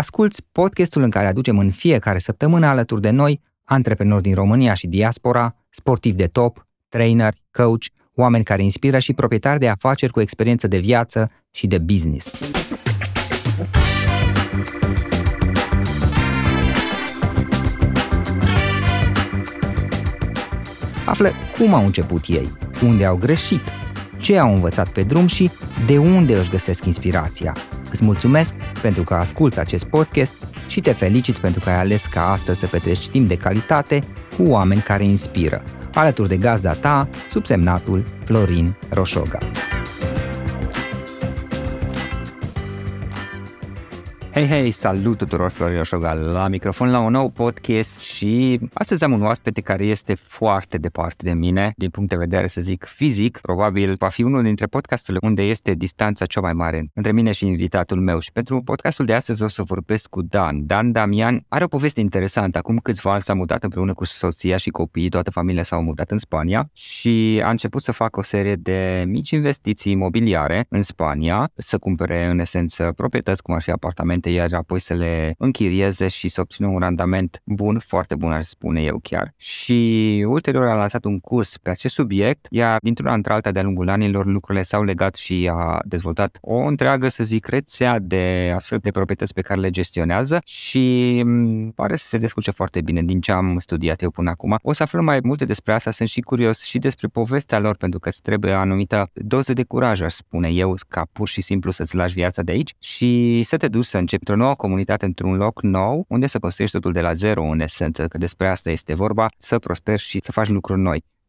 Asculți podcastul în care aducem în fiecare săptămână alături de noi antreprenori din România și diaspora, sportivi de top, trainer, coach, oameni care inspiră și proprietari de afaceri cu experiență de viață și de business. Află cum au început ei, unde au greșit, ce au învățat pe drum și de unde își găsesc inspirația. Îți mulțumesc pentru că asculți acest podcast și te felicit pentru că ai ales ca astăzi să petreci timp de calitate cu oameni care inspiră, alături de gazda ta, subsemnatul Florin Roșoga. Hei, hei, salut tuturor, Florin Șogal, la microfon la un nou podcast și astăzi am un oaspete care este foarte departe de mine, din punct de vedere, să zic, fizic. Probabil va fi unul dintre podcasturile unde este distanța cea mai mare între mine și invitatul meu. Și pentru podcastul de astăzi o să vorbesc cu Dan. Dan Damian are o poveste interesantă. Acum câțiva ani s-a mutat împreună cu soția și copiii, toată familia s-au mutat în Spania și a început să facă o serie de mici investiții imobiliare în Spania, să cumpere în esență proprietăți, cum ar fi apartamente apartamente, iar apoi să le închirieze și să obțină un randament bun, foarte bun aș spune eu chiar. Și ulterior a lansat un curs pe acest subiect, iar dintr-una într-alta de-a lungul anilor lucrurile s-au legat și a dezvoltat o întreagă, să zic, rețea de astfel de proprietăți pe care le gestionează și pare să se descurce foarte bine din ce am studiat eu până acum. O să aflăm mai multe despre asta, sunt și curios și despre povestea lor, pentru că îți trebuie anumită doză de curaj, aș spune eu, ca pur și simplu să-ți lași viața de aici și să te duci să începi într-o nouă comunitate, într-un loc nou, unde să construiești totul de la zero, în esență, că despre asta este vorba, să prosperi și să faci lucruri noi.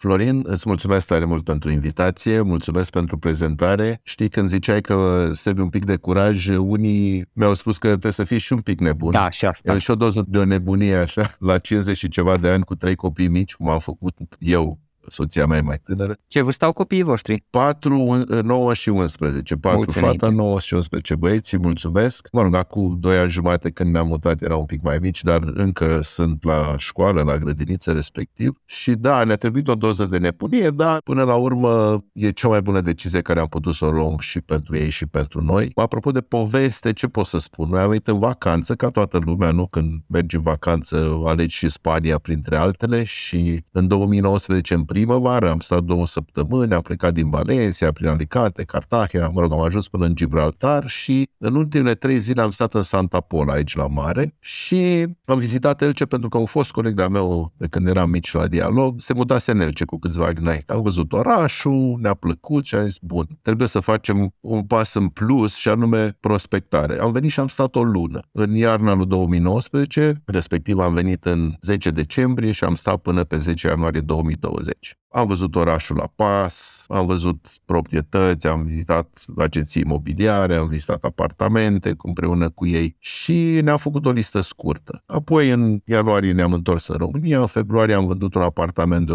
Florin, îți mulțumesc tare mult pentru invitație, mulțumesc pentru prezentare. Știi, când ziceai că trebuie un pic de curaj, unii mi-au spus că trebuie să fii și un pic nebun. Da, și asta. E și o doză de o nebunie așa, la 50 și ceva de ani cu trei copii mici, cum am făcut eu soția mea e mai tânără. Ce vârstă au copiii voștri? 4, 9 și 11. 4 Mulțumite. fata, 9 și 11 băieți, mulțumesc. Mă rog, acum 2 ani jumate când mi-am mutat erau un pic mai mici, dar încă sunt la școală, la grădiniță respectiv. Și da, ne-a trebuit o doză de nebunie, dar până la urmă e cea mai bună decizie care am putut să o luăm și pentru ei și pentru noi. Apropo de poveste, ce pot să spun? Noi am venit în vacanță, ca toată lumea, nu? Când mergi în vacanță, alegi și Spania printre altele și în 2019, în primăvară, am stat două săptămâni, am plecat din Valencia, prin Alicante, Cartagena, mă rog, am ajuns până în Gibraltar și în ultimele trei zile am stat în Santa Pola, aici la mare și am vizitat Elce pentru că un fost coleg de-a meu, de când eram mici la dialog, se mutase în Elce cu câțiva ani înainte. Am văzut orașul, ne-a plăcut și am zis, bun, trebuie să facem un pas în plus și anume prospectare. Am venit și am stat o lună. În iarna lui 2019, respectiv am venit în 10 decembrie și am stat până pe 10 ianuarie 2020. much. Am văzut orașul la pas, am văzut proprietăți, am vizitat agenții imobiliare, am vizitat apartamente împreună cu ei și ne-am făcut o listă scurtă. Apoi în ianuarie ne-am întors în România, în februarie am vândut un apartament de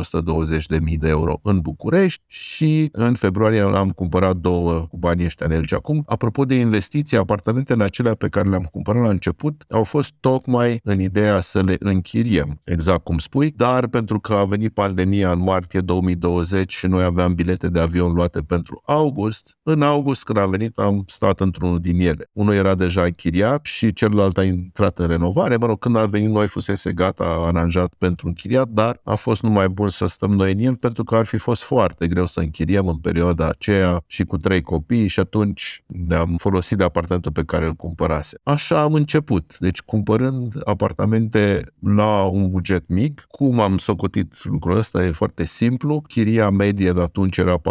120.000 de euro în București și în februarie am cumpărat două cu banii ăștia în LG. Acum, apropo de investiții, apartamentele acelea pe care le-am cumpărat la început au fost tocmai în ideea să le închiriem, exact cum spui, dar pentru că a venit pandemia în martie 2020 și noi aveam bilete de avion luate pentru august. În august, când am venit, am stat într-unul din ele. Unul era deja închiriat și celălalt a intrat în renovare. Mă rog, când am venit noi, fusese gata, aranjat pentru închiriat, dar a fost numai bun să stăm noi în el pentru că ar fi fost foarte greu să închiriem în perioada aceea și cu trei copii și atunci ne-am folosit de apartamentul pe care îl cumpărase. Așa am început. Deci cumpărând apartamente la un buget mic, cum am socotit lucrul ăsta, e foarte simplu simplu, chiria medie de atunci era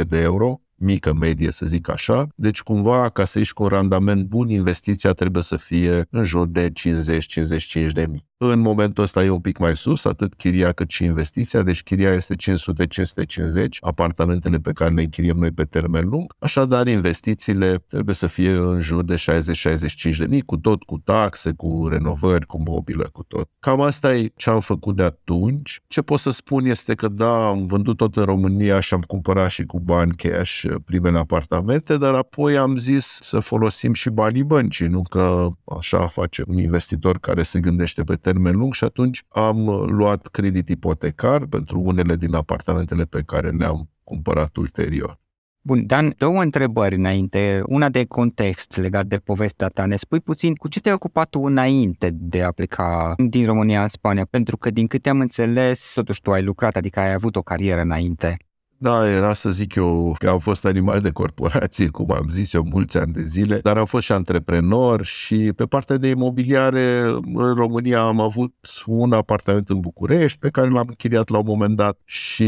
450-500 de euro, mică medie, să zic așa. Deci, cumva, ca să ieși cu un randament bun, investiția trebuie să fie în jur de 50-55 de mii. În momentul ăsta e un pic mai sus, atât chiria cât și investiția, deci chiria este 500-550, apartamentele pe care le închiriem noi pe termen lung, așadar investițiile trebuie să fie în jur de 60-65 de mii, cu tot, cu taxe, cu renovări, cu mobilă, cu tot. Cam asta e ce am făcut de atunci. Ce pot să spun este că da, am vândut tot în România și am cumpărat și cu bani cash primele apartamente, dar apoi am zis să folosim și banii băncii, nu că așa face un investitor care se gândește pe termen lung și atunci am luat credit ipotecar pentru unele din apartamentele pe care le-am cumpărat ulterior. Bun, Dan, două întrebări înainte. Una de context legat de povestea ta. Ne spui puțin cu ce te-ai ocupat tu înainte de a pleca din România în Spania? Pentru că, din câte am înțeles, totuși tu ai lucrat, adică ai avut o carieră înainte. Da, era să zic eu că am fost animal de corporație, cum am zis eu, mulți ani de zile, dar am fost și antreprenor și pe partea de imobiliare în România am avut un apartament în București pe care l-am închiriat la un moment dat și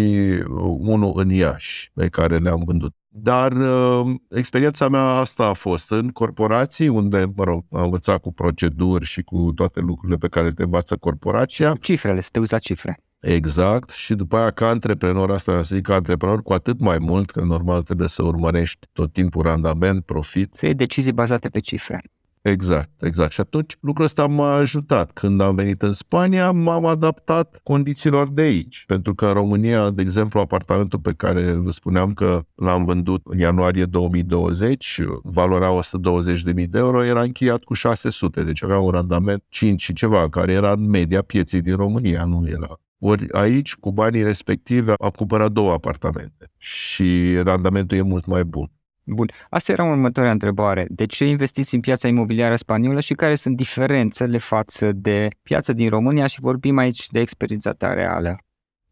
unul în Iași pe care le-am vândut. Dar uh, experiența mea asta a fost în corporații, unde, mă rog, am învățat cu proceduri și cu toate lucrurile pe care te învață corporația. Cifrele, să te uiți la cifre. Exact. Și după aia, ca antreprenor, asta să zic ca antreprenor, cu atât mai mult, că normal trebuie să urmărești tot timpul randament, profit. Să iei decizii bazate pe cifre. Exact, exact. Și atunci lucrul ăsta m-a ajutat. Când am venit în Spania, m-am adaptat condițiilor de aici. Pentru că în România, de exemplu, apartamentul pe care vă spuneam că l-am vândut în ianuarie 2020, valoarea 120.000 de euro, era încheiat cu 600, deci avea un randament 5 și ceva, care era în media pieței din România, nu era ori aici, cu banii respective, am cumpărat două apartamente și randamentul e mult mai bun. Bun. Asta era următoarea întrebare. De ce investiți în piața imobiliară spaniolă și care sunt diferențele față de piața din România și vorbim aici de experiența ta reală?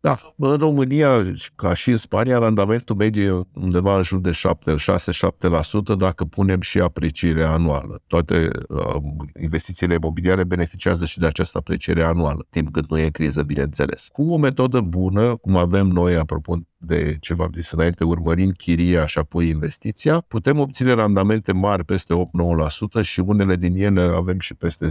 Da, în România, ca și în Spania, randamentul mediu e undeva în jur de 6-7% dacă punem și aprecierea anuală. Toate uh, investițiile imobiliare beneficiază și de această apreciere anuală, timp cât nu e criză, bineînțeles. Cu o metodă bună, cum avem noi, apropo de ce v-am zis înainte, urmărind chiria și apoi investiția, putem obține randamente mari peste 8-9% și unele din ele avem și peste 10-11%.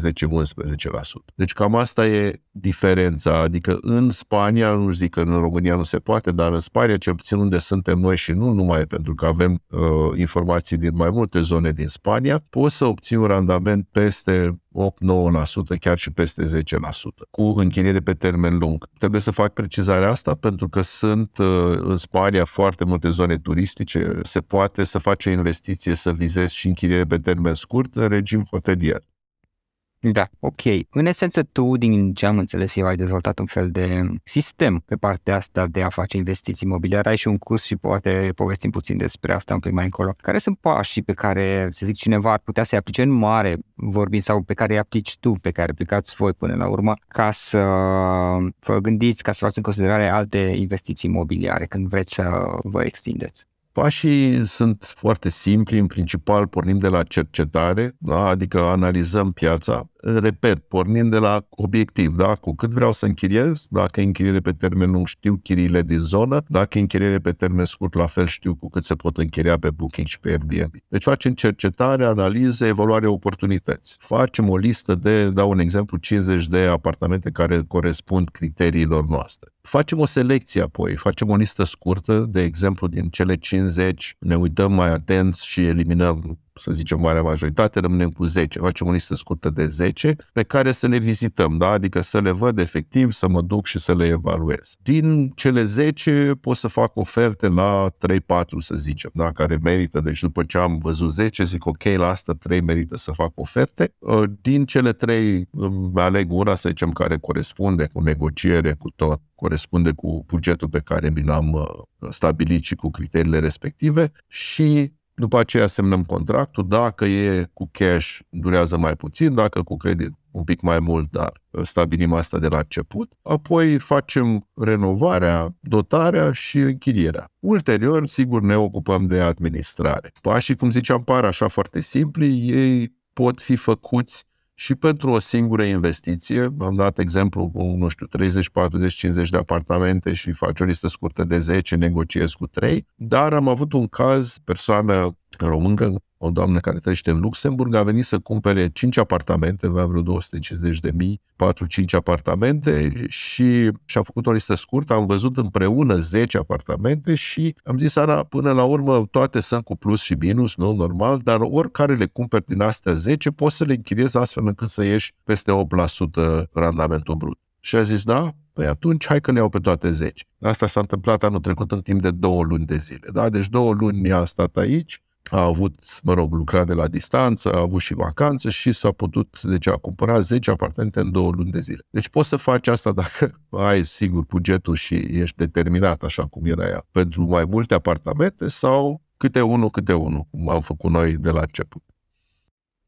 Deci cam asta e diferența, adică în Spania, nu zic că în România nu se poate, dar în Spania, cel puțin unde suntem noi și nu numai pentru că avem uh, informații din mai multe zone din Spania, poți să obții un randament peste 8-9%, chiar și peste 10%, cu închiriere pe termen lung. Trebuie să fac precizarea asta pentru că sunt uh, în Spania foarte multe zone turistice, se poate să faci o investiție să vizezi și închiriere pe termen scurt în regim hotelier. Da, ok. În esență, tu, din ce am înțeles eu, ai dezvoltat un fel de sistem pe partea asta de a face investiții imobiliare. Ai și un curs și poate povestim puțin despre asta un pic mai încolo. Care sunt pașii pe care, să zic, cineva ar putea să-i aplice în mare, vorbind, sau pe care îi aplici tu, pe care aplicați voi până la urmă, ca să vă gândiți, ca să luați în considerare alte investiții imobiliare când vreți să vă extindeți? Pașii sunt foarte simpli, în principal pornim de la cercetare, da? adică analizăm piața, repet, pornind de la obiectiv, da? cu cât vreau să închiriez, dacă închiriere pe termen lung știu chiriile din zonă, dacă închiriere pe termen scurt, la fel știu cu cât se pot închiria pe Booking și pe Airbnb. Deci facem cercetare, analiză, evaluare oportunități. Facem o listă de, dau un exemplu, 50 de apartamente care corespund criteriilor noastre. Facem o selecție apoi, facem o listă scurtă, de exemplu, din cele 50, ne uităm mai atenți și eliminăm să zicem, marea majoritate, rămânem cu 10. Facem o listă scurtă de 10 pe care să le vizităm, da? adică să le văd efectiv, să mă duc și să le evaluez. Din cele 10 pot să fac oferte la 3-4, să zicem, da? care merită. Deci după ce am văzut 10, zic ok, la asta 3 merită să fac oferte. Uh, din cele 3 aleg una, să zicem, care corespunde cu negociere, cu tot, corespunde cu bugetul pe care mi l-am uh, stabilit și cu criteriile respective și după aceea semnăm contractul, dacă e cu cash durează mai puțin, dacă cu credit un pic mai mult, dar stabilim asta de la început. Apoi facem renovarea, dotarea și închirierea. Ulterior, sigur, ne ocupăm de administrare. Pașii, cum ziceam, par așa foarte simpli, ei pot fi făcuți și pentru o singură investiție, am dat exemplu cu, nu știu, 30, 40, 50 de apartamente și faci o listă scurtă de 10, negociez cu 3, dar am avut un caz, persoană româncă, o doamnă care trăiește în Luxemburg, a venit să cumpere 5 apartamente, avea vreo 250 de mii, 4-5 apartamente și și-a făcut o listă scurtă, am văzut împreună 10 apartamente și am zis, Ana, până la urmă toate sunt cu plus și minus, nu, normal, dar oricare le cumperi din astea 10, poți să le închiriezi astfel încât să ieși peste 8% randamentul brut. Și a zis, da, Păi atunci hai că le iau pe toate 10. Asta s-a întâmplat anul trecut în timp de două luni de zile. Da? Deci două luni mi-a stat aici, a avut, mă rog, lucrat de la distanță, a avut și vacanță și s-a putut, deci a cumpărat 10 apartamente în două luni de zile. Deci poți să faci asta dacă ai, sigur, bugetul și ești determinat, așa cum era ea, pentru mai multe apartamente sau câte unul, câte unul, cum am făcut noi de la început.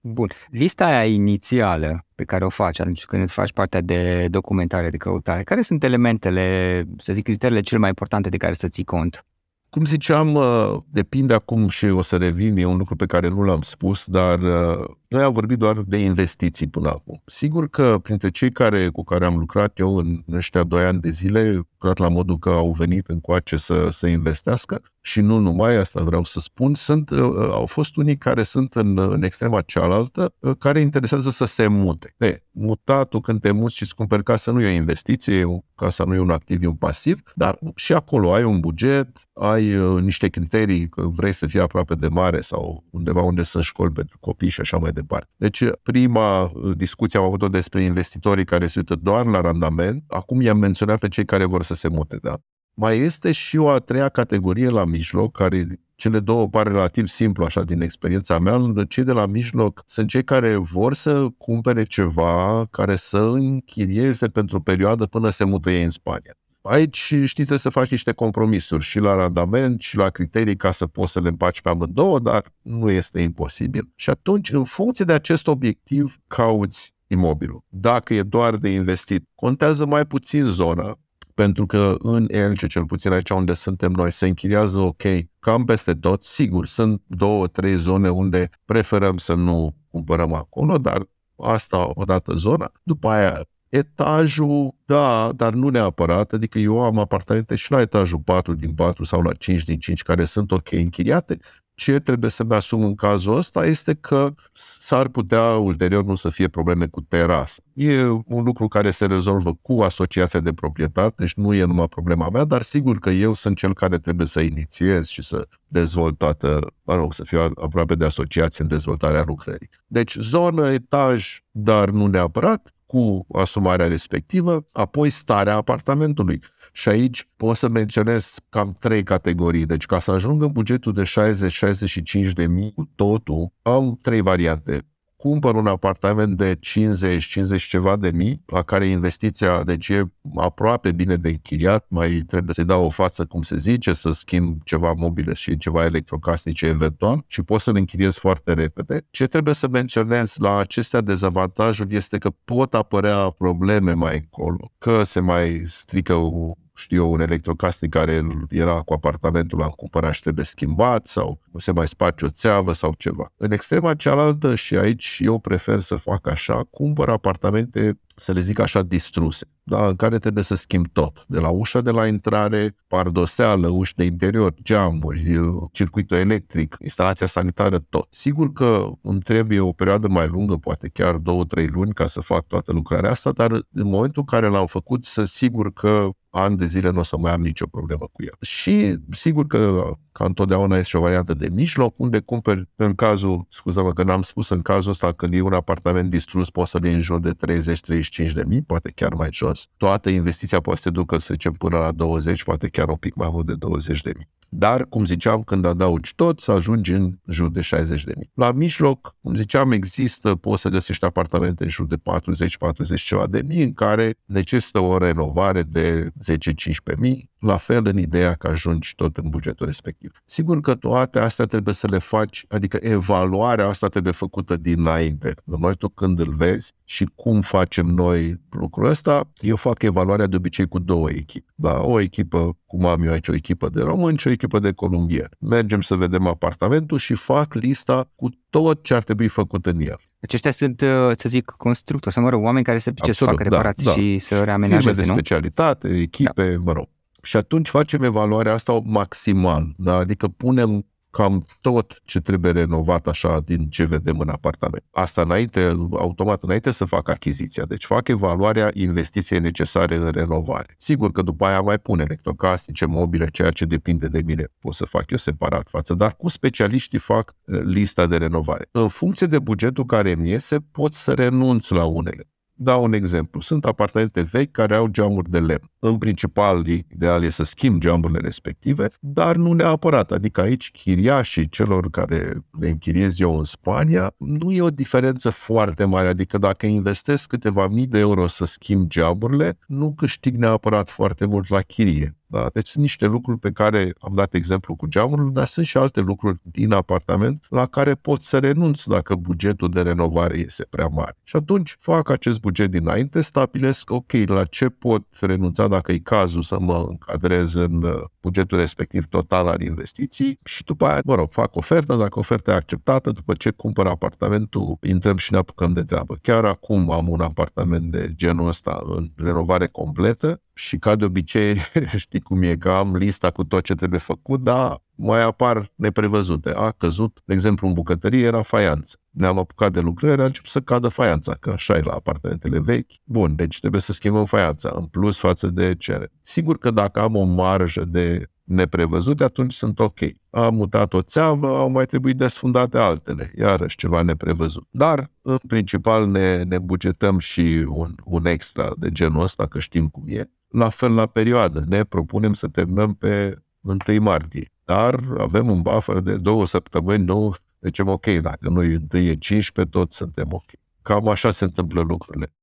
Bun. Lista aia inițială pe care o faci atunci când îți faci partea de documentare, de căutare, care sunt elementele, să zic, criteriile cele mai importante de care să ții cont? Cum ziceam, uh, depinde acum și o să revin, e un lucru pe care nu l-am spus, dar uh, noi am vorbit doar de investiții până acum. Sigur că printre cei care, cu care am lucrat eu în ăștia doi ani de zile, lucrat la modul că au venit încoace să, să investească și nu numai, asta vreau să spun, sunt, uh, au fost unii care sunt în, în extrema cealaltă, care interesează să se mute. De, mutatul când te muți și îți cumperi casă nu e o investiție, casa nu e un activ, e un pasiv, dar și acolo ai un buget, ai uh, niște criterii că vrei să fii aproape de mare sau undeva unde sunt școli pentru copii și așa mai departe. Deci prima uh, discuție am avut-o despre investitorii care se uită doar la randament, acum i-am menționat pe cei care vor să se mute, da? Mai este și o a treia categorie la mijloc, care cele două pare relativ simplu, așa, din experiența mea. Cei de la mijloc sunt cei care vor să cumpere ceva care să închirieze pentru o perioadă până se mută ei în Spania. Aici, știi, trebuie să faci niște compromisuri și la randament și la criterii ca să poți să le împaci pe amândouă, dar nu este imposibil. Și atunci, în funcție de acest obiectiv, cauți imobilul. Dacă e doar de investit, contează mai puțin zona, pentru că în Elce, cel puțin aici unde suntem noi, se închiriază ok, cam peste tot. Sigur, sunt două, trei zone unde preferăm să nu cumpărăm acolo, dar asta odată zona. După aia, etajul, da, dar nu neapărat, adică eu am apartamente și la etajul 4 din 4 sau la 5 din 5 care sunt ok închiriate, ce trebuie să-mi asum în cazul ăsta este că s-ar putea ulterior nu să fie probleme cu terasă. E un lucru care se rezolvă cu asociația de proprietari, deci nu e numai problema mea, dar sigur că eu sunt cel care trebuie să inițiez și să dezvolt toată, mă rog, să fiu aproape de asociație în dezvoltarea lucrării. Deci zonă, etaj, dar nu neapărat, cu asumarea respectivă, apoi starea apartamentului. Și aici pot să menționez cam trei categorii. Deci ca să ajung în bugetul de 60-65 de mii cu totul, am trei variante cumpăr un apartament de 50-50 ceva de mii, la care investiția deci e aproape bine de închiriat, mai trebuie să-i dau o față, cum se zice, să schimb ceva mobile și ceva electrocasnice eventual și pot să le închiriez foarte repede. Ce trebuie să menționez la acestea dezavantajuri este că pot apărea probleme mai încolo, că se mai strică știu eu, un electrocasnic care era cu apartamentul, l-am cumpărat și trebuie schimbat sau se mai sparge o țeavă sau ceva. În extrema cealaltă, și aici eu prefer să fac așa, cumpăr apartamente să le zic așa, distruse, da, în care trebuie să schimb tot. De la ușa de la intrare, pardoseală, uși de interior, geamuri, circuitul electric, instalația sanitară, tot. Sigur că îmi trebuie o perioadă mai lungă, poate chiar două, trei luni, ca să fac toată lucrarea asta, dar în momentul în care l-am făcut, sunt sigur că ani de zile nu o să mai am nicio problemă cu el. Și sigur că, ca întotdeauna, este o variantă de mijloc, unde cumperi, în cazul, scuză-mă că n-am spus, în cazul ăsta, când e un apartament distrus, poți să iei în jur de 30-35 de mii, poate chiar mai jos. Toată investiția poate să se ducă, să zicem, până la 20, poate chiar un pic mai mult de 20 de mii. Dar, cum ziceam, când adaugi tot, să ajungi în jur de 60 de mii. La mijloc, cum ziceam, există, poți să găsești apartamente în jur de 40-40 ceva de mii, în care necesită o renovare de 10-15 mii, la fel în ideea că ajungi tot în bugetul respectiv. Sigur că toate astea trebuie să le faci, adică evaluarea asta trebuie făcută dinainte. Noi tu când îl vezi și cum facem noi lucrul ăsta, eu fac evaluarea de obicei cu două echipe. Da, o echipă, cum am eu aici, o echipă de români și o echipă de columbieni. Mergem să vedem apartamentul și fac lista cu tot ce ar trebui făcut în el. Deci ăștia sunt, uh, să zic, constructori, să mă rog, oameni care se price să facă reparații da, da. și să reamenajeze, Firme de specialitate, echipe, da. mă rog. Și atunci facem evaluarea asta maximal, da? adică punem cam tot ce trebuie renovat așa din ce vedem în apartament. Asta înainte, automat înainte să fac achiziția. Deci fac evaluarea investiției necesare în renovare. Sigur că după aia mai pun electrocasnice, mobile, ceea ce depinde de mine. Pot să fac eu separat față, dar cu specialiștii fac eh, lista de renovare. În funcție de bugetul care îmi iese, pot să renunț la unele. Dau un exemplu. Sunt apartamente vechi care au geamuri de lemn. În principal, ideal e să schimb geamurile respective, dar nu neapărat. Adică aici chiriașii celor care le închiriez eu în Spania, nu e o diferență foarte mare. Adică dacă investesc câteva mii de euro să schimb geamurile, nu câștig neapărat foarte mult la chirie. Da? Deci sunt niște lucruri pe care am dat exemplu cu geamurile, dar sunt și alte lucruri din apartament la care pot să renunț dacă bugetul de renovare este prea mare. Și atunci fac acest buget dinainte, stabilesc, ok, la ce pot renunța dacă e cazul să mă încadrez în uh, bugetul respectiv total al investiții și după aia, mă rog, fac ofertă, dacă oferta e acceptată, după ce cumpăr apartamentul, intrăm și ne apucăm de treabă. Chiar acum am un apartament de genul ăsta în renovare completă și ca de obicei, știi cum e, că am lista cu tot ce trebuie făcut, dar mai apar neprevăzute. A căzut, de exemplu, în bucătărie era faianță. Ne-am apucat de lucrări, a început să cadă faianța, că așa e la apartamentele vechi. Bun, deci trebuie să schimbăm faianța, în plus față de cere. Sigur că dacă am o marjă de neprevăzute, atunci sunt ok. Am mutat o țeavă, au mai trebuit desfundate altele, iarăși ceva neprevăzut. Dar, în principal, ne, ne bugetăm și un, un extra de genul ăsta, că știm cum e. La fel la perioadă, ne propunem să terminăm pe 1 martie, dar avem un buffer de două săptămâni, nu zicem ok, dacă nu e 1 e 15, tot suntem ok. Cam așa se întâmplă lucrurile.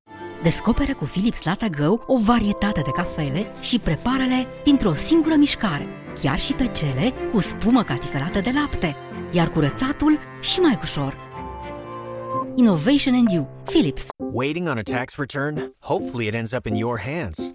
Descoperă cu Philips Lata Go o varietate de cafele și prepară-le dintr-o singură mișcare, chiar și pe cele cu spumă catifelată de lapte, iar curățatul și mai ușor. Innovation and You, Philips. Waiting on a tax return? Hopefully it ends up in your hands.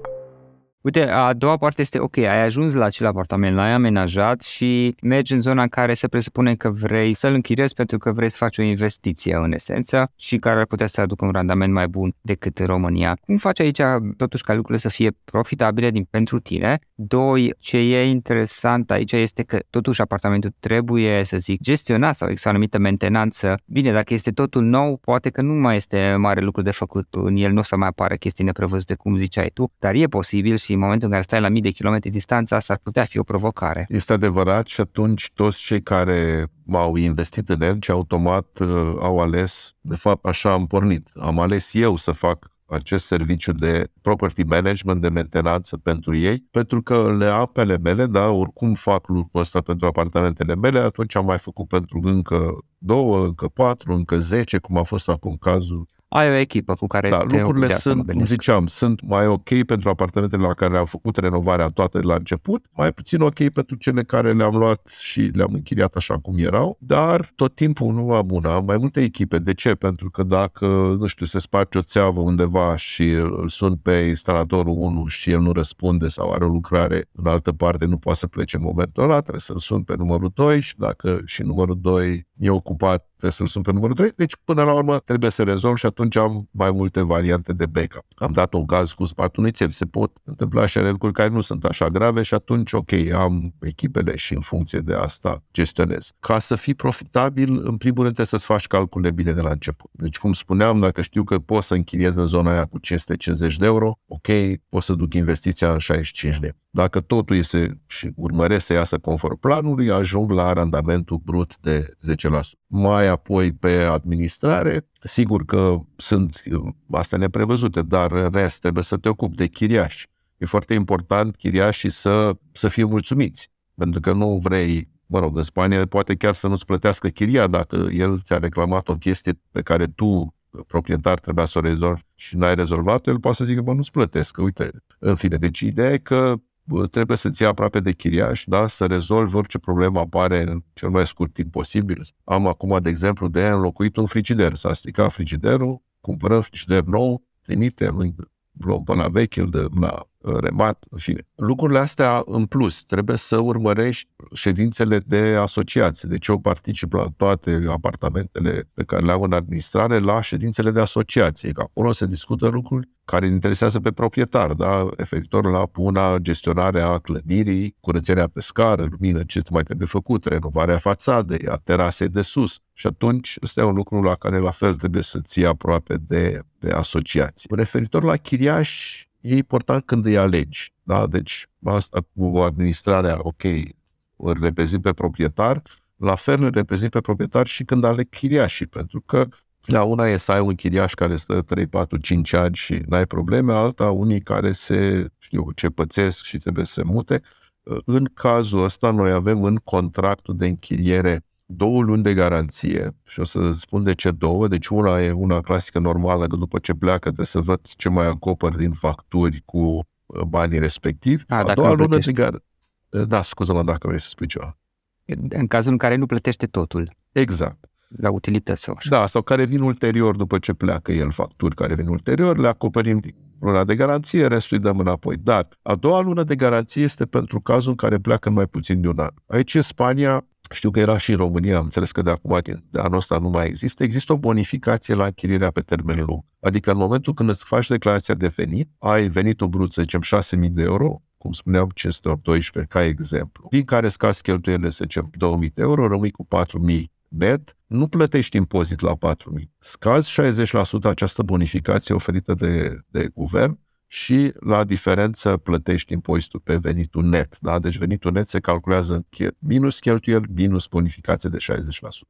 Uite, a doua parte este, ok, ai ajuns la acel apartament, l-ai amenajat și mergi în zona în care se presupune că vrei să-l închiriezi pentru că vrei să faci o investiție în esență și care ar putea să aducă un randament mai bun decât în România. Cum faci aici totuși ca lucrurile să fie profitabile din, pentru tine? Doi, ce e interesant aici este că totuși apartamentul trebuie, să zic, gestionat sau există o anumită mentenanță. Bine, dacă este totul nou, poate că nu mai este mare lucru de făcut în el, nu o să mai apară chestii neprevăzute, cum ziceai tu, dar e posibil și și în momentul în care stai la mii de kilometri distanță, asta ar putea fi o provocare. Este adevărat și atunci toți cei care au investit în el, ce automat uh, au ales, de fapt așa am pornit, am ales eu să fac acest serviciu de property management, de mentenanță pentru ei, pentru că le am pe ale mele, da, oricum fac lucrul ăsta pentru apartamentele mele, atunci am mai făcut pentru încă două, încă patru, încă zece, cum a fost acum cazul ai o echipă cu care da, te lucrurile sunt, cum ziceam, sunt mai ok pentru apartamentele la care am făcut renovarea toate la început, mai puțin ok pentru cele care le-am luat și le-am închiriat așa cum erau, dar tot timpul nu am una, am mai multe echipe. De ce? Pentru că dacă, nu știu, se sparge o țeavă undeva și îl sun pe instalatorul 1 și el nu răspunde sau are o lucrare în altă parte, nu poate să plece în momentul ăla, trebuie să-l sun pe numărul 2 și dacă și numărul 2 e ocupat, trebuie să-l sun pe numărul 3. Deci, până la urmă, trebuie să rezolv și atunci am mai multe variante de backup. Am dat un caz cu spartul unui țevi. Se pot întâmpla și lucruri care nu sunt așa grave și atunci, ok, am echipele și în funcție de asta gestionez. Ca să fii profitabil, în primul rând trebuie să-ți faci calculele bine de la început. Deci, cum spuneam, dacă știu că pot să închiriez în zona aia cu 550 de euro, ok, pot să duc investiția în 65 de dacă totul este și urmăresc să iasă conform planului, ajung la randamentul brut de 10%. Mai apoi pe administrare, sigur că sunt astea neprevăzute, dar în rest trebuie să te ocupi de chiriași, E foarte important chiriașii să, să fie mulțumiți, pentru că nu vrei mă rog, în Spania poate chiar să nu-ți plătească chiria dacă el ți-a reclamat o chestie pe care tu, proprietar, trebuia să o rezolvi și n-ai rezolvat el poate să zică, bă, nu-ți plătesc, uite. În fine, deci ideea e că trebuie să-ți iei aproape de chiriaș, da? să rezolvi orice problemă apare în cel mai scurt timp posibil. Am acum, de exemplu, de înlocuit un frigider. S-a stricat frigiderul, cumpărăm frigider nou, trimite, luăm până la vechi, îl dăm la Uh, remat, în fine. Lucrurile astea, în plus, trebuie să urmărești ședințele de asociație. Deci eu particip la toate apartamentele pe care le am în administrare la ședințele de asociație, că acolo se discută lucruri care îl interesează pe proprietar, da? referitor la puna gestionarea clădirii, curățenia pe scară, lumină, ce mai trebuie făcut, renovarea fațadei, a terasei de sus. Și atunci, ăsta e un lucru la care la fel trebuie să ții aproape de, de asociații. Referitor la chiriași, e important când îi alegi. Da? Deci asta cu administrarea, ok, îl reprezint pe proprietar, la fel îl reprezint pe proprietar și când aleg chiriașii, pentru că la una e să ai un chiriaș care stă 3, 4, 5 ani și n-ai probleme, alta unii care se, știu, ce pățesc și trebuie să se mute. În cazul ăsta noi avem în contractul de închiriere două luni de garanție și o să spun de ce două. Deci una e una clasică normală, că după ce pleacă trebuie să văd ce mai acopăr din facturi cu uh, banii respectivi. A, a doua lună de garanție. Da, scuză-mă dacă vrei să spui ceva. În cazul în care nu plătește totul. Exact. La utilități sau așa. Da, sau care vin ulterior după ce pleacă el, facturi care vin ulterior, le acoperim din luna de garanție, restul îi dăm înapoi. Dar a doua lună de garanție este pentru cazul în care pleacă în mai puțin de un an. Aici în Spania știu că era și în România, am înțeles că de acum, de anul ăsta nu mai există, există o bonificație la închirierea pe termen lung. Adică în momentul când îți faci declarația de venit, ai venitul brut, să zicem, 6.000 de euro, cum spuneam, 512 ca exemplu, din care scazi cheltuielile, să zicem, 2.000 de euro, rămâi cu 4.000 net, nu plătești impozit la 4.000. Scazi 60% această bonificație oferită de, de guvern și la diferență plătești impozitul pe venitul net. Da? Deci venitul net se calculează minus cheltuieli, minus bonificație de 60%.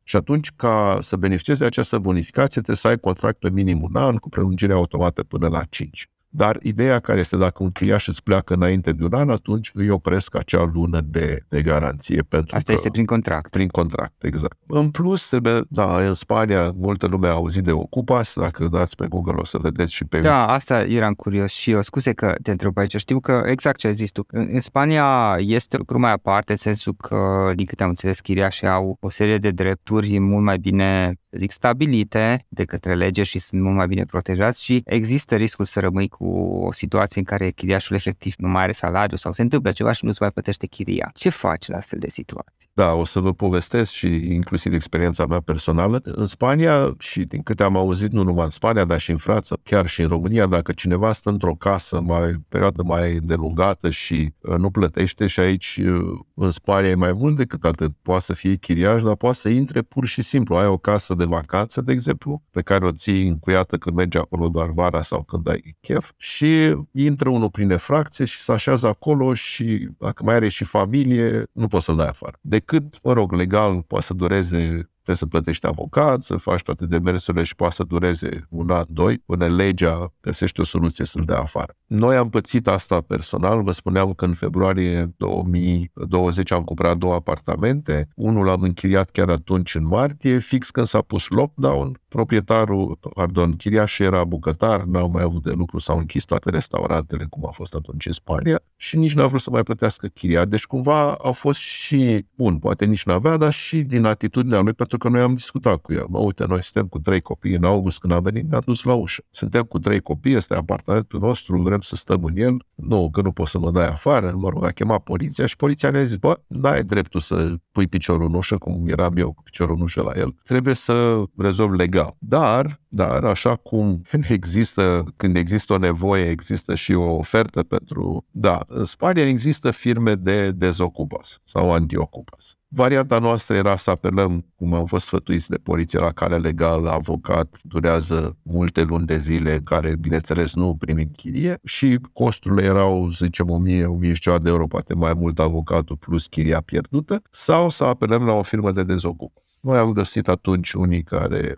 Și atunci, ca să beneficiezi de această bonificație, trebuie să ai contract pe minim un an cu prelungire automată până la 5. Dar ideea care este dacă un chiriaș îți pleacă înainte de un an, atunci îi opresc acea lună de, de garanție. Pentru Asta că, este prin contract. Prin contract, exact. În plus, trebuie, da, în Spania multă lume a auzit de Ocupas, dacă dați pe Google o să vedeți și pe... Da, asta eram curios și eu. Scuze că te întreb aici. Știu că exact ce ai zis tu. În, în Spania este lucru mai aparte, în sensul că, din câte am înțeles, chiriașii au o serie de drepturi mult mai bine să zic, stabilite de către lege și sunt mult mai bine protejați și există riscul să rămâi cu o situație în care chiriașul efectiv nu mai are salariu sau se întâmplă ceva și nu se mai plătește chiria. Ce faci în astfel de situații? Da, o să vă povestesc și inclusiv experiența mea personală. În Spania și din câte am auzit, nu numai în Spania, dar și în Franța, chiar și în România, dacă cineva stă într-o casă mai perioadă mai delungată și uh, nu plătește și aici uh, în Spania e mai mult decât atât. Poate să fie chiriaș, dar poate să intre pur și simplu. Ai o casă de vacanță, de exemplu, pe care o ții încuiată când mergi acolo doar vara sau când ai chef și intră unul prin efracție și se așează acolo și dacă mai are și familie, nu poți să-l dai afară. Decât, mă rog, legal poate să dureze trebuie să plătești avocat, să faci toate demersurile și poate să dureze un an, doi, până legea găsește o soluție să-l dea afară. Noi am pățit asta personal, vă spuneam că în februarie 2020 am cumpărat două apartamente, unul l-am închiriat chiar atunci în martie, fix când s-a pus lockdown, proprietarul, pardon, chiriașul era bucătar, n-au mai avut de lucru, s-au închis toate restaurantele, cum a fost atunci în Spania, și nici n-a vrut să mai plătească chiria. Deci cumva a fost și, bun, poate nici n-avea, dar și din atitudinea lui, pentru că noi am discutat cu el. Mă, uite, noi suntem cu trei copii în august când a venit, ne-a dus la ușă. Suntem cu trei copii, este apartamentul nostru, vrem să stăm în el. Nu, că nu poți să mă dai afară. Mă rog, a chemat poliția și poliția ne-a zis, bă, n-ai dreptul să pui piciorul în ușă, cum eram eu cu piciorul în ușă la el. Trebuie să rezolvi legal. Dar dar așa cum există, când există o nevoie, există și o ofertă pentru... Da, în Spania există firme de dezocupas sau antiocupas. Varianta noastră era să apelăm, cum am fost sfătuiți de poliție la cale legală, avocat, durează multe luni de zile în care, bineînțeles, nu primim chirie și costurile erau, să zicem, 1000, 1000 și ceva de euro, poate mai mult avocatul plus chiria pierdută, sau să apelăm la o firmă de dezocupas. Noi am găsit atunci unii care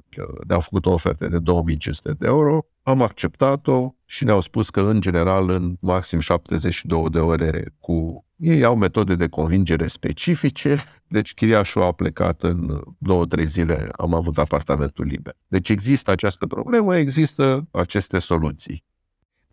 ne-au făcut o ofertă de 2500 de euro, am acceptat-o și ne-au spus că, în general, în maxim 72 de ore cu ei au metode de convingere specifice, deci chiriașul a plecat în două-trei zile, am avut apartamentul liber. Deci există această problemă, există aceste soluții.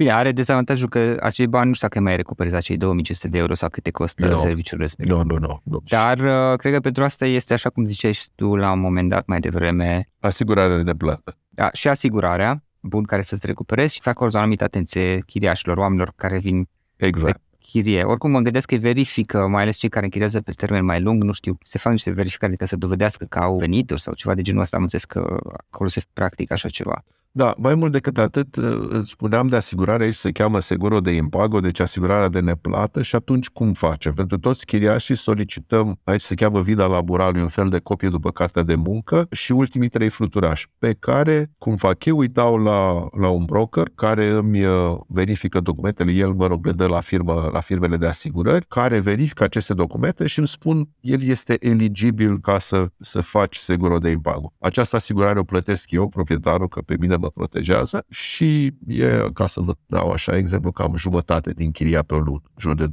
Bine, are dezavantajul că acei bani nu știu dacă mai recuperezi acei 2500 de euro sau câte costă no. serviciul respectiv. Nu, nu, nu, nu. Dar uh, cred că pentru asta este, așa cum ziceai și tu la un moment dat mai devreme... Asigurarea de plată. Da, și asigurarea, bun, care să-ți recuperezi și să acorzi o anumită atenție chiriașilor, oamenilor care vin exact. pe chirie. Oricum mă gândesc că verifică, mai ales cei care închiriază pe termen mai lung, nu știu, se fac niște verificări ca să dovedească că au venituri sau ceva de genul ăsta, am înțeles că acolo se practică așa ceva. Da, mai mult decât atât, uh, spuneam de asigurare, aici se cheamă seguro de impago, deci asigurarea de neplată și atunci cum facem? Pentru toți chiriașii solicităm, aici se cheamă vida laboralului, un fel de copie după cartea de muncă și ultimii trei fluturași, pe care, cum fac eu, îi dau la, la un broker care îmi uh, verifică documentele, el mă rog le dă la, firmă, la firmele de asigurări, care verifică aceste documente și îmi spun, el este eligibil ca să, să faci seguro de impago. Această asigurare o plătesc eu, proprietarul, că pe mine mă protejează și e, ca să vă dau așa exemplu, cam jumătate din chiria pe o lună, jur de 250-270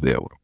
de euro.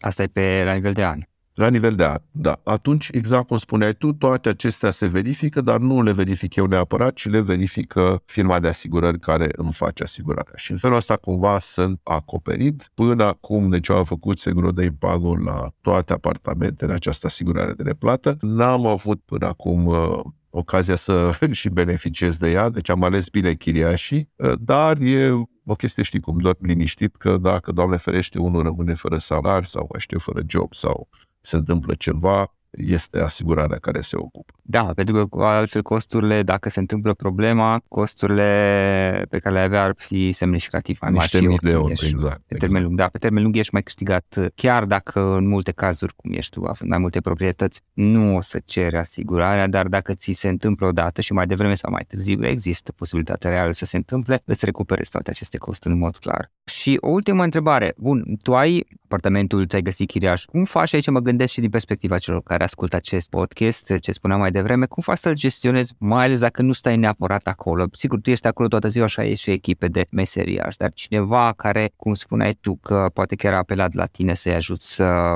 Asta e pe la nivel de an. La nivel de an, da. Atunci, exact cum spuneai tu, toate acestea se verifică, dar nu le verific eu neapărat, ci le verifică firma de asigurări care îmi face asigurarea. Și în felul ăsta cumva sunt acoperit. Până acum, deci eu am făcut segurul de impago la toate apartamentele, această asigurare de neplată. N-am avut până acum uh, ocazia să și beneficiez de ea, deci am ales bine chiriașii, uh, dar e o chestie, știi cum, doar liniștit că dacă, Doamne ferește, unul rămâne fără salari sau, mai știu, fără job sau se întâmplă ceva, este asigurarea care se ocupă. Da, pentru că altfel costurile, dacă se întâmplă problema, costurile pe care le avea ar fi semnificativ mai mari. Niște mii de euro, ești, exact. Pe exact. termen lung, da, pe termen lung ești mai câștigat, chiar dacă în multe cazuri, cum ești tu, având mai multe proprietăți, nu o să ceri asigurarea, dar dacă ți se întâmplă odată și mai devreme sau mai târziu există posibilitatea reală să se întâmple, îți recuperezi toate aceste costuri în mod clar. Și o ultimă întrebare. Bun, tu ai apartamentul, ți-ai găsit chiriaș. Cum faci aici, mă gândesc și din perspectiva celor care ascultă acest podcast, ce spuneam mai devreme, cum faci să-l gestionezi, mai ales dacă nu stai neapărat acolo. Sigur, tu ești acolo toată ziua, așa ești și echipe de meseriaș, dar cineva care, cum spuneai tu, că poate chiar a apelat la tine să-i ajut să,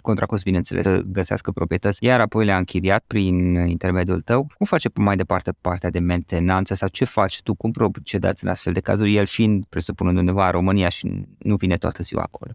contra cost, bineînțeles, să găsească proprietăți, iar apoi le-a închiriat prin intermediul tău, cum face mai departe partea de mentenanță sau ce faci tu, cum procedați în astfel de cazuri, el fiind, presupunând undeva în România și nu vine toată ziua acolo?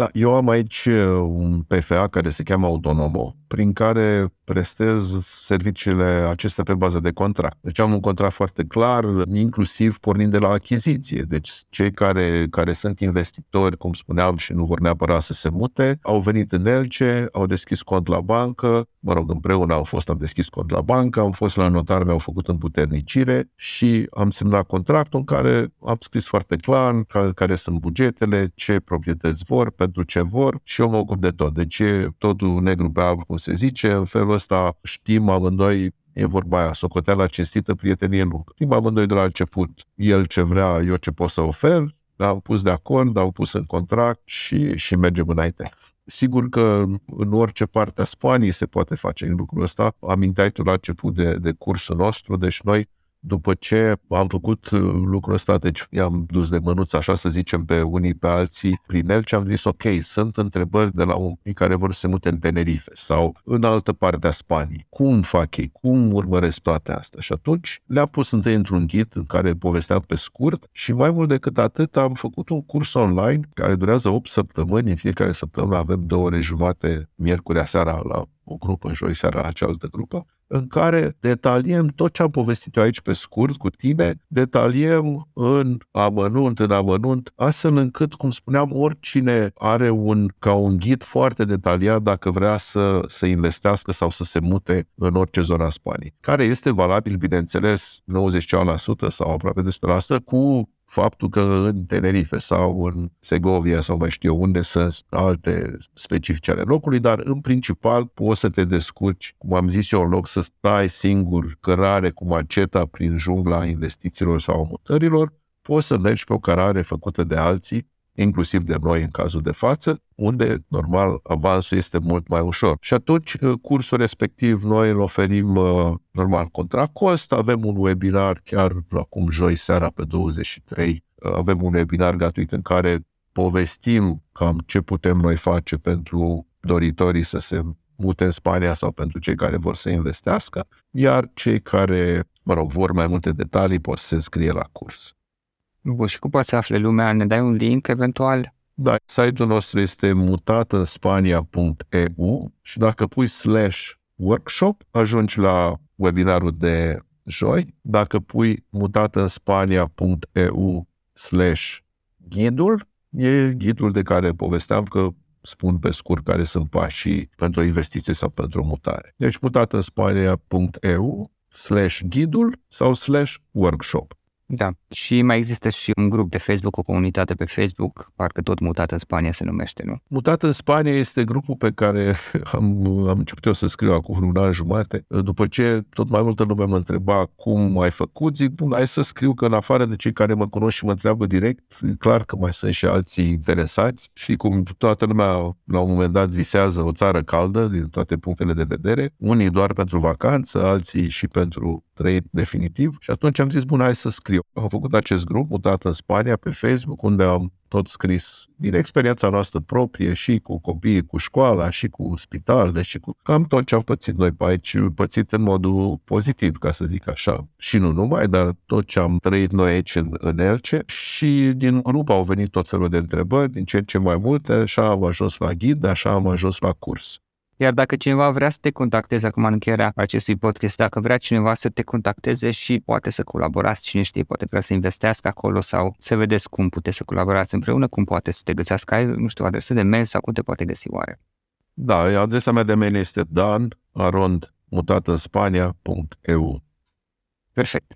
Da, eu am aici uh, un PFA care se cheamă Autonomo, prin care prestez serviciile acestea pe bază de contract. Deci am un contract foarte clar, inclusiv pornind de la achiziție. Deci cei care, care sunt investitori, cum spuneam, și nu vor neapărat să se mute, au venit în Elce, au deschis cont la bancă, mă rog, împreună au fost, am deschis cont la bancă, am fost la notar, mi-au făcut împuternicire și am semnat contractul în care am scris foarte clar care, care sunt bugetele, ce proprietăți vor, pentru ce vor și eu mă ocup de tot. Deci e totul negru pe alb, cum se zice, în felul ăsta știm amândoi E vorba aia, socoteala cinstită, prietenie lungă. Știm amândoi de la început, el ce vrea, eu ce pot să ofer, l-am pus de acord, l-am pus în contract și, și mergem înainte. Sigur că în orice parte a Spaniei se poate face lucrul ăsta. Aminteai tu la început de, de cursul nostru, deci noi după ce am făcut uh, lucrul ăsta, deci i-am dus de mânuță, așa să zicem, pe unii pe alții prin el și am zis, ok, sunt întrebări de la unii care vor să se mute în Tenerife sau în altă parte a Spaniei. Cum fac ei? Cum urmăresc toate astea? Și atunci le-am pus întâi într-un ghid în care povesteam pe scurt și mai mult decât atât am făcut un curs online care durează 8 săptămâni. În fiecare săptămână avem două ore jumate, miercurea seara la o grupă, joi seara la cealaltă grupă, în care detaliem tot ce am povestit eu aici pe scurt cu tine, detaliem în amănunt, în amănunt, astfel încât, cum spuneam, oricine are un, ca un ghid foarte detaliat dacă vrea să, să investească sau să se mute în orice zonă a Spaniei, care este valabil, bineînțeles, 90% sau aproape de 100% cu faptul că în Tenerife sau în Segovia sau mai știu unde sunt alte specifice ale locului, dar în principal poți să te descurci, cum am zis eu, în loc să stai singur cărare cu maceta prin jungla investițiilor sau mutărilor, poți să mergi pe o cărare făcută de alții inclusiv de noi în cazul de față, unde, normal, avansul este mult mai ușor. Și atunci, uh, cursul respectiv, noi îl oferim, uh, normal, contra cost. Avem un webinar chiar acum joi seara pe 23. Uh, avem un webinar gratuit în care povestim cam ce putem noi face pentru doritorii să se mute în Spania sau pentru cei care vor să investească, iar cei care, mă rog, vor mai multe detalii pot să se înscrie la curs. Bun, și cum poate să afle lumea? Ne dai un link eventual? Da, site-ul nostru este mutat în spania.eu și dacă pui slash workshop, ajungi la webinarul de joi. Dacă pui mutat în spania.eu slash ghidul, e ghidul de care povesteam că spun pe scurt care sunt pașii pentru o investiție sau pentru o mutare. Deci mutat în spania.eu slash ghidul sau slash workshop. Da. Și mai există și un grup de Facebook, o comunitate pe Facebook, parcă tot mutat în Spania se numește, nu? Mutat în Spania este grupul pe care am, am început eu să scriu acum un an jumate. După ce tot mai multă lume mă întreba cum ai făcut, zic, bun, hai să scriu că în afară de cei care mă cunosc și mă întreabă direct, e clar că mai sunt și alții interesați și cum toată lumea la un moment dat visează o țară caldă din toate punctele de vedere, unii doar pentru vacanță, alții și pentru trăit definitiv și atunci am zis, bun, hai să scriu. Am făcut acest grup mutat în Spania pe Facebook, unde am tot scris din experiența noastră proprie și cu copiii, cu școala, și cu spitalele, și cu cam tot ce am pățit noi pe aici, pățit în modul pozitiv, ca să zic așa. Și nu numai, dar tot ce am trăit noi aici în, în Elce și din grup au venit tot felul de întrebări, din ce în ce mai multe, așa am ajuns la ghid, așa am ajuns la curs. Iar dacă cineva vrea să te contacteze acum în încheierea acestui podcast, dacă vrea cineva să te contacteze și poate să colaborați, cine știe, poate vrea să investească acolo sau să vedeți cum puteți să colaborați împreună, cum poate să te găsească, ai, nu știu, adresă de mail sau cum te poate găsi oare? Da, adresa mea de mail este dan arond mutat în Spania.eu. Perfect.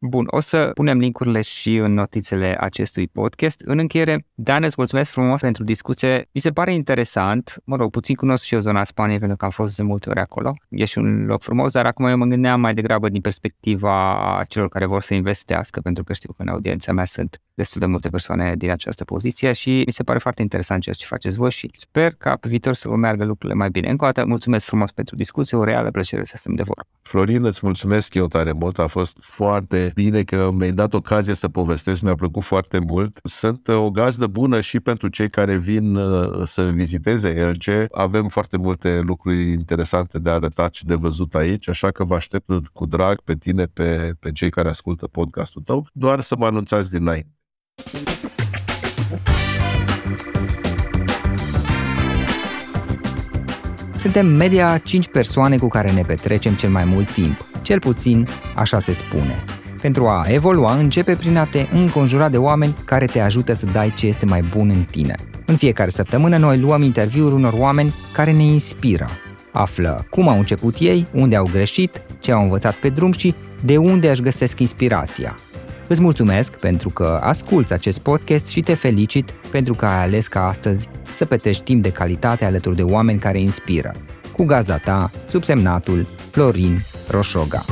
Bun, o să punem linkurile și în notițele acestui podcast. În încheiere, Dan, îți mulțumesc frumos pentru discuție. Mi se pare interesant, mă rog, puțin cunosc și eu zona Spaniei pentru că am fost de multe ori acolo. E și un loc frumos, dar acum eu mă gândeam mai degrabă din perspectiva celor care vor să investească, pentru că știu că în audiența mea sunt destul de multe persoane din această poziție și mi se pare foarte interesant ceea ce faceți voi și sper ca pe viitor să vă meargă lucrurile mai bine. Încă o dată, mulțumesc frumos pentru discuție, o reală plăcere să stăm de vorbă. Florin, îți mulțumesc eu tare mult, a fost foarte bine că mi-ai dat ocazie să povestesc, mi-a plăcut foarte mult. Sunt o gazdă bună și pentru cei care vin uh, să viziteze Elce. Avem foarte multe lucruri interesante de arătat și de văzut aici, așa că vă aștept cu drag pe tine, pe, pe cei care ascultă podcastul tău, doar să mă anunțați dinainte. Suntem media 5 persoane cu care ne petrecem cel mai mult timp, cel puțin așa se spune. Pentru a evolua, începe prin a te înconjura de oameni care te ajută să dai ce este mai bun în tine. În fiecare săptămână noi luăm interviuri unor oameni care ne inspiră. Află cum au început ei, unde au greșit, ce au învățat pe drum și de unde își găsesc inspirația. Îți mulțumesc pentru că asculți acest podcast și te felicit pentru că ai ales ca astăzi să petreci timp de calitate alături de oameni care inspiră. Cu gazda ta, subsemnatul Florin Roșoga.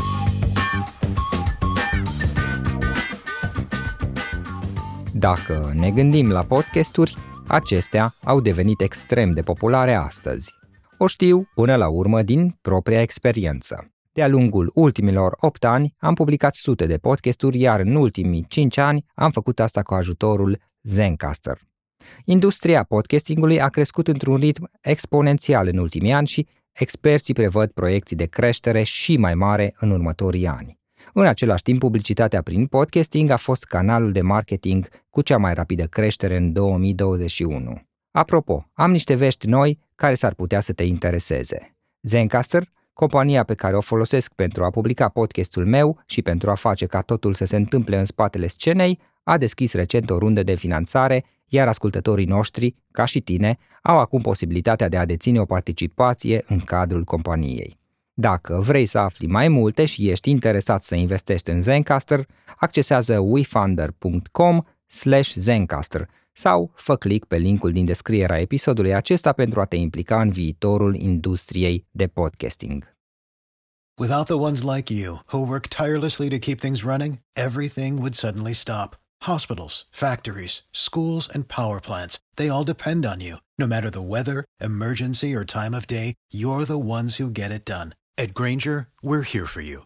Dacă ne gândim la podcasturi, acestea au devenit extrem de populare astăzi. O știu până la urmă din propria experiență. De-a lungul ultimilor 8 ani am publicat sute de podcasturi, iar în ultimii 5 ani am făcut asta cu ajutorul Zencaster. Industria podcastingului a crescut într-un ritm exponențial în ultimii ani și experții prevăd proiecții de creștere și mai mare în următorii ani. În același timp, publicitatea prin podcasting a fost canalul de marketing cu cea mai rapidă creștere în 2021. Apropo, am niște vești noi care s-ar putea să te intereseze. Zencaster compania pe care o folosesc pentru a publica podcastul meu și pentru a face ca totul să se întâmple în spatele scenei, a deschis recent o rundă de finanțare, iar ascultătorii noștri, ca și tine, au acum posibilitatea de a deține o participație în cadrul companiei. Dacă vrei să afli mai multe și ești interesat să investești în Zencaster, accesează wefunder.com Zencaster sau fă click pe linkul din descrierea episodului acesta pentru a te implica în viitorul industriei de podcasting. Without the ones like you, who work tirelessly to keep things running, everything would suddenly stop. Hospitals, factories, schools, and power plants, they all depend on you. No matter the weather, emergency, or time of day, you're the ones who get it done. At Granger, we're here for you